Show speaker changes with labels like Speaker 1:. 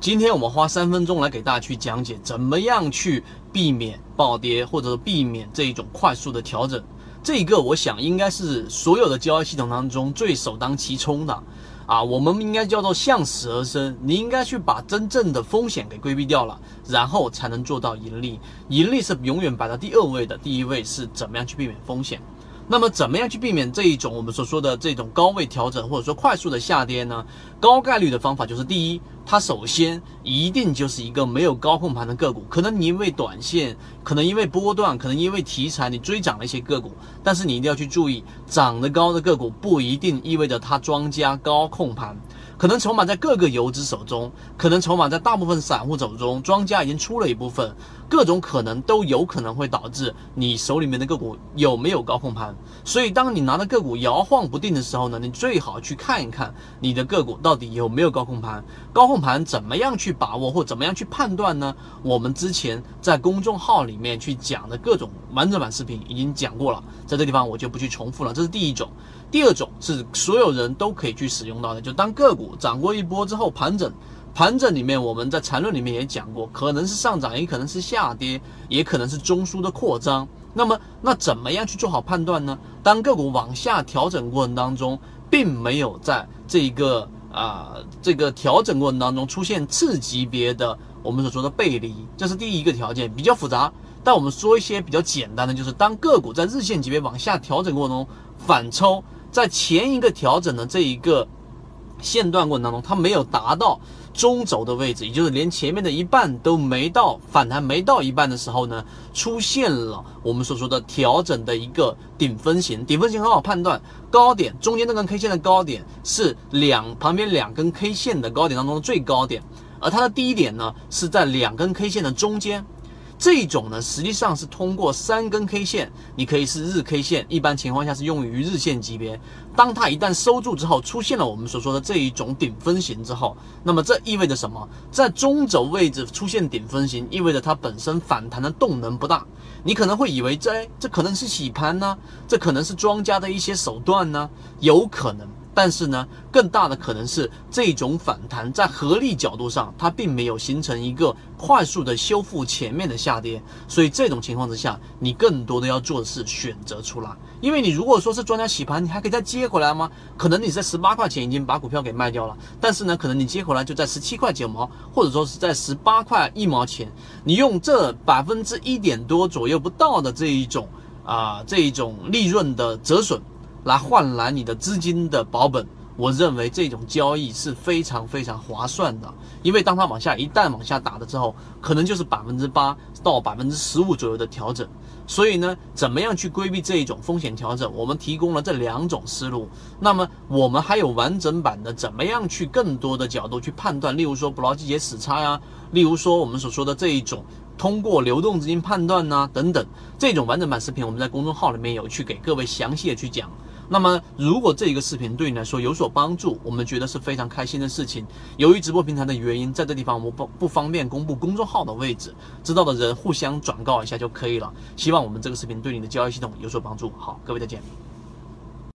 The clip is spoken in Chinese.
Speaker 1: 今天我们花三分钟来给大家去讲解，怎么样去避免暴跌，或者说避免这一种快速的调整。这个我想应该是所有的交易系统当中最首当其冲的。啊，我们应该叫做向死而生。你应该去把真正的风险给规避掉了，然后才能做到盈利。盈利是永远摆在第二位的，第一位是怎么样去避免风险。那么，怎么样去避免这一种我们所说的这种高位调整，或者说快速的下跌呢？高概率的方法就是：第一，它首先一定就是一个没有高控盘的个股。可能你因为短线，可能因为波段，可能因为题材，你追涨了一些个股。但是你一定要去注意，涨得高的个股不一定意味着它庄家高控盘。可能筹码在各个游资手中，可能筹码在大部分散户手中，庄家已经出了一部分，各种可能都有可能会导致你手里面的个股有没有高控盘。所以，当你拿的个股摇晃不定的时候呢，你最好去看一看你的个股到底有没有高控盘。高控盘怎么样去把握或怎么样去判断呢？我们之前在公众号里面去讲的各种完整版视频已经讲过了，在这地方我就不去重复了。这是第一种。第二种是所有人都可以去使用到的，就当个股涨过一波之后盘整，盘整里面我们在缠论里面也讲过，可能是上涨，也可能是下跌，也可能是中枢的扩张。那么，那怎么样去做好判断呢？当个股往下调整过程当中，并没有在这个啊这个调整过程当中出现次级别的我们所说的背离，这是第一个条件，比较复杂。但我们说一些比较简单的，就是当个股在日线级别往下调整过程中反抽。在前一个调整的这一个线段过程当中，它没有达到中轴的位置，也就是连前面的一半都没到，反弹没到一半的时候呢，出现了我们所说的调整的一个顶分型。顶分型很好判断，高点中间那根 K 线的高点是两旁边两根 K 线的高点当中的最高点，而它的低点呢是在两根 K 线的中间。这种呢，实际上是通过三根 K 线，你可以是日 K 线，一般情况下是用于日线级别。当它一旦收住之后，出现了我们所说的这一种顶分型之后，那么这意味着什么？在中轴位置出现顶分型，意味着它本身反弹的动能不大。你可能会以为这这可能是洗盘呢，这可能是庄家的一些手段呢，有可能。但是呢，更大的可能是这种反弹在合力角度上，它并没有形成一个快速的修复前面的下跌，所以这种情况之下，你更多的要做的是选择出来，因为你如果说是庄家洗盘，你还可以再接回来吗？可能你在十八块钱已经把股票给卖掉了，但是呢，可能你接回来就在十七块九毛，或者说是在十八块一毛钱，你用这百分之一点多左右不到的这一种啊这一种利润的折损。来换来你的资金的保本，我认为这种交易是非常非常划算的。因为当它往下一旦往下打了之后，可能就是百分之八到百分之十五左右的调整。所以呢，怎么样去规避这一种风险调整？我们提供了这两种思路。那么我们还有完整版的，怎么样去更多的角度去判断？例如说捕捞季节死差呀，例如说我们所说的这一种通过流动资金判断呐等等，这种完整版视频我们在公众号里面有去给各位详细的去讲。那么，如果这一个视频对你来说有所帮助，我们觉得是非常开心的事情。由于直播平台的原因，在这地方我不不方便公布公众号的位置，知道的人互相转告一下就可以了。希望我们这个视频对你的交易系统有所帮助。好，各位再见。